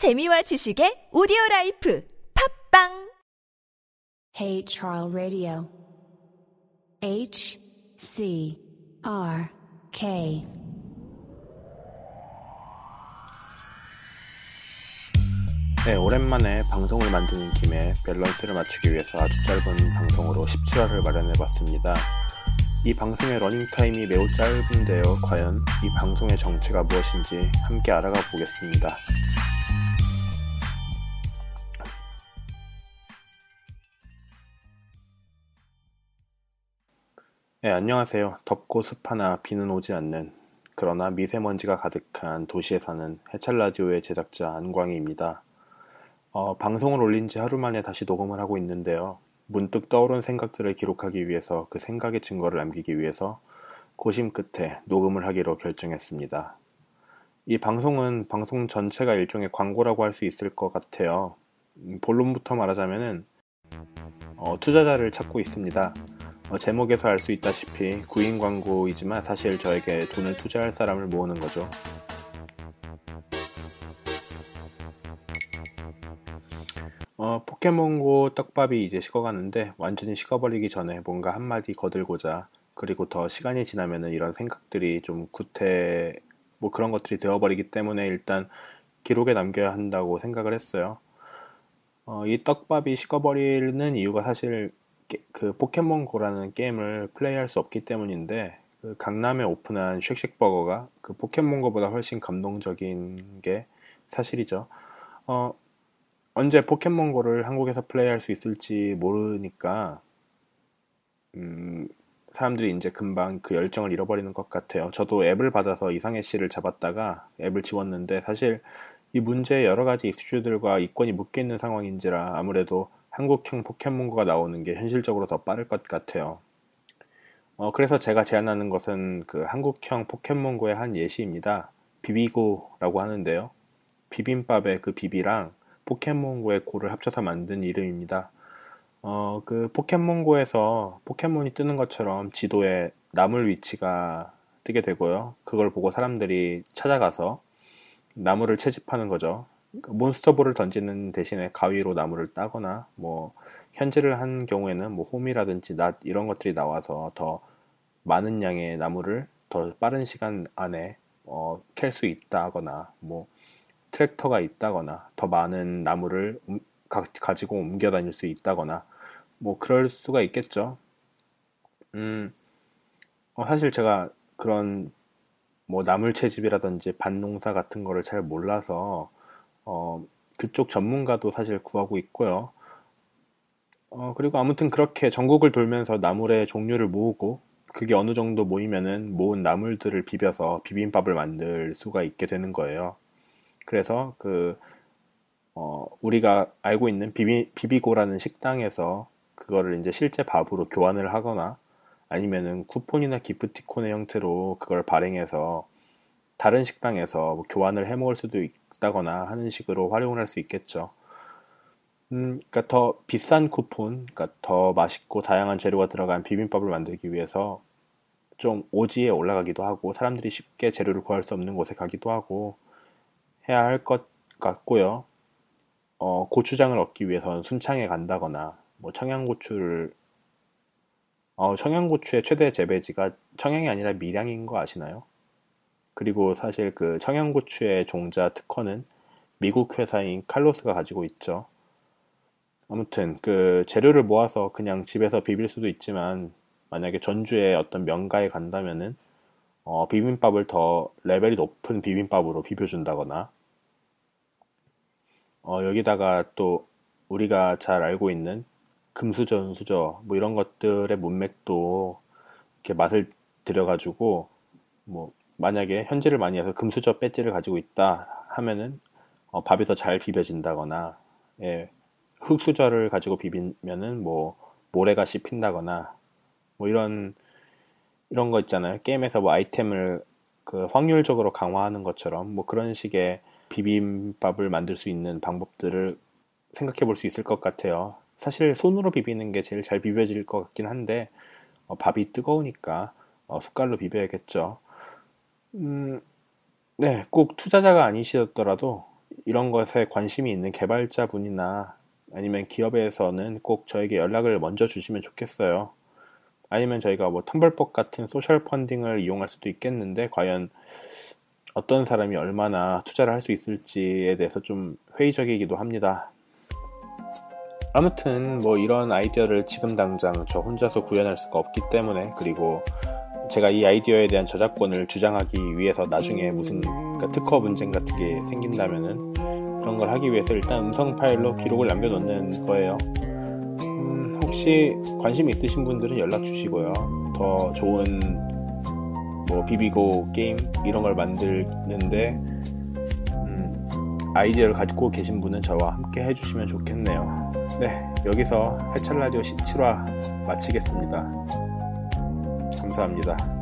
재미와 지식의 오디오 라이프 팟빵 Hey Charles Radio. H C R K. 네, 오랜만에 방송을 만드는 김에 밸런스를 맞추기 위해서 아주 짧은 방송으로 17화를 마련해 봤습니다. 이 방송의 러닝타임이 매우 짧은데요. 과연 이 방송의 정체가 무엇인지 함께 알아가 보겠습니다. 네, 안녕하세요. 덥고 습하나 비는 오지 않는 그러나 미세먼지가 가득한 도시에 사는 해찰 라디오의 제작자 안광희입니다. 어, 방송을 올린 지 하루 만에 다시 녹음을 하고 있는데요. 문득 떠오른 생각들을 기록하기 위해서 그 생각의 증거를 남기기 위해서 고심 끝에 녹음을 하기로 결정했습니다. 이 방송은 방송 전체가 일종의 광고라고 할 수 있을 것 같아요. 음, 본론부터 말하자면은 어, 투자자를 찾고 있습니다. 어, 제목에서 알 수 있다시피 구인 광고이지만 사실 저에게 돈을 투자할 사람을 모으는 거죠. 어, 포켓몬고 떡밥이 이제 식어가는데 완전히 식어버리기 전에 뭔가 한마디 거들고자 그리고 더 시간이 지나면은 이런 생각들이 좀 구태 뭐 그런 것들이 되어버리기 때문에 일단 기록에 남겨야 한다고 생각을 했어요. 어, 이 떡밥이 식어버리는 이유가 사실 게- 그 포켓몬고라는 게임을 플레이할 수 없기 때문인데 그 강남에 오픈한 쉑쉑버거가 그 포켓몬고보다 훨씬 감동적인 게 사실이죠. 어, 언제 포켓몬고를 한국에서 플레이할 수 있을지 모르니까 음, 사람들이 이제 금방 그 열정을 잃어버리는 것 같아요. 저도 앱을 받아서 이상해 씨를 잡았다가 앱을 지웠는데 사실 이 문제에 여러 가지 이슈들과 이권이 묶여 있는 상황인지라 아무래도 한국형 포켓몬고가 나오는 게 현실적으로 더 빠를 것 같아요. 어, 그래서 제가 제안하는 것은 그 한국형 포켓몬고의 한 예시입니다. 비비고라고 하는데요. 비빔밥의 그 비비랑 포켓몬고의 고를 합쳐서 만든 이름입니다. 어, 그 포켓몬고에서 포켓몬이 뜨는 것처럼 지도에 나물 위치가 뜨게 되고요. 그걸 보고 사람들이 찾아가서 나무를 채집하는 거죠. 그 몬스터볼을 던지는 대신에 가위로 나무를 따거나 뭐 현질을 한 경우에는 뭐 홈이라든지 낫 이런 것들이 나와서 더 많은 양의 나무를 더 빠른 시간 안에 어, 캘 수 있다거나 뭐 트랙터가 있다거나 더 많은 나무를 움- 가, 가지고 옮겨 다닐 수 있다거나 뭐 그럴 수가 있겠죠. 음, 어, 사실 제가 그런 뭐 나물 채집이라든지 밭농사 같은 거를 잘 몰라서 어, 그쪽 전문가도 사실 구하고 있고요. 어, 그리고 아무튼 그렇게 전국을 돌면서 나물의 종류를 모으고 그게 어느 정도 모이면은 모은 나물들을 비벼서 비빔밥을 만들 수가 있게 되는 거예요. 그래서 그 어, 우리가 알고 있는 비비, 비비고라는 식당에서 그거를 이제 실제 밥으로 교환을 하거나 아니면은 쿠폰이나 기프티콘의 형태로 그걸 발행해서 다른 식당에서 뭐 교환을 해 먹을 수도 있 다거나 하는 식으로 활용을 할 수 있겠죠. 음, 그러니까 더 비싼 쿠폰, 그러니까 더 맛있고 다양한 재료가 들어간 비빔밥을 만들기 위해서 좀 오지에 올라가기도 하고 사람들이 쉽게 재료를 구할 수 없는 곳에 가기도 하고 해야 할 것 같고요. 어, 고추장을 얻기 위해서는 순창에 간다거나 뭐 청양고추를 어, 청양고추의 최대 재배지가 청양이 아니라 밀양인 거 아시나요? 그리고 사실 그 청양고추의 종자 특허는 미국 회사인 칼로스가 가지고 있죠. 아무튼 그 재료를 모아서 그냥 집에서 비빌 수도 있지만 만약에 전주에 어떤 명가에 간다면은 어, 비빔밥을 더 레벨이 높은 비빔밥으로 비벼준다거나 어, 여기다가 또 우리가 잘 알고 있는 금수저, 은수저 뭐 이런 것들의 문맥도 이렇게 맛을 들여가지고 뭐 만약에 현질을 많이 해서 금수저 배지를 가지고 있다 하면은 어, 밥이 더 잘 비벼진다거나 예, 흑수저를 가지고 비비면은 뭐 모래가 씹힌다거나 뭐 이런 이런 거 있잖아요. 게임에서 뭐 아이템을 그 확률적으로 강화하는 것처럼 뭐 그런 식의 비빔밥을 만들 수 있는 방법들을 생각해 볼 수 있을 것 같아요. 사실 손으로 비비는 게 제일 잘 비벼질 것 같긴 한데 어, 밥이 뜨거우니까 어, 숟갈로 비벼야겠죠. 음, 네, 꼭 투자자가 아니시더라도 이런 것에 관심이 있는 개발자분이나 아니면 기업에서는 꼭 저에게 연락을 먼저 주시면 좋겠어요. 아니면 저희가 뭐 텀블벅 같은 소셜 펀딩을 이용할 수도 있겠는데 과연 어떤 사람이 얼마나 투자를 할 수 있을지에 대해서 좀 회의적이기도 합니다. 아무튼 뭐 이런 아이디어를 지금 당장 저 혼자서 구현할 수가 없기 때문에 그리고 제가 이 아이디어에 대한 저작권을 주장하기 위해서 나중에 무슨 그러니까 특허 분쟁 같은 게 생긴다면은 그런 걸 하기 위해서 일단 음성 파일로 기록을 남겨놓는 거예요. 음, 혹시 관심 있으신 분들은 연락 주시고요. 더 좋은 뭐 비비고 게임 이런 걸 만드는데 음, 아이디어를 가지고 계신 분은 저와 함께 해주시면 좋겠네요. 네, 여기서 해찰 라디오 17화 마치겠습니다. 감사합니다.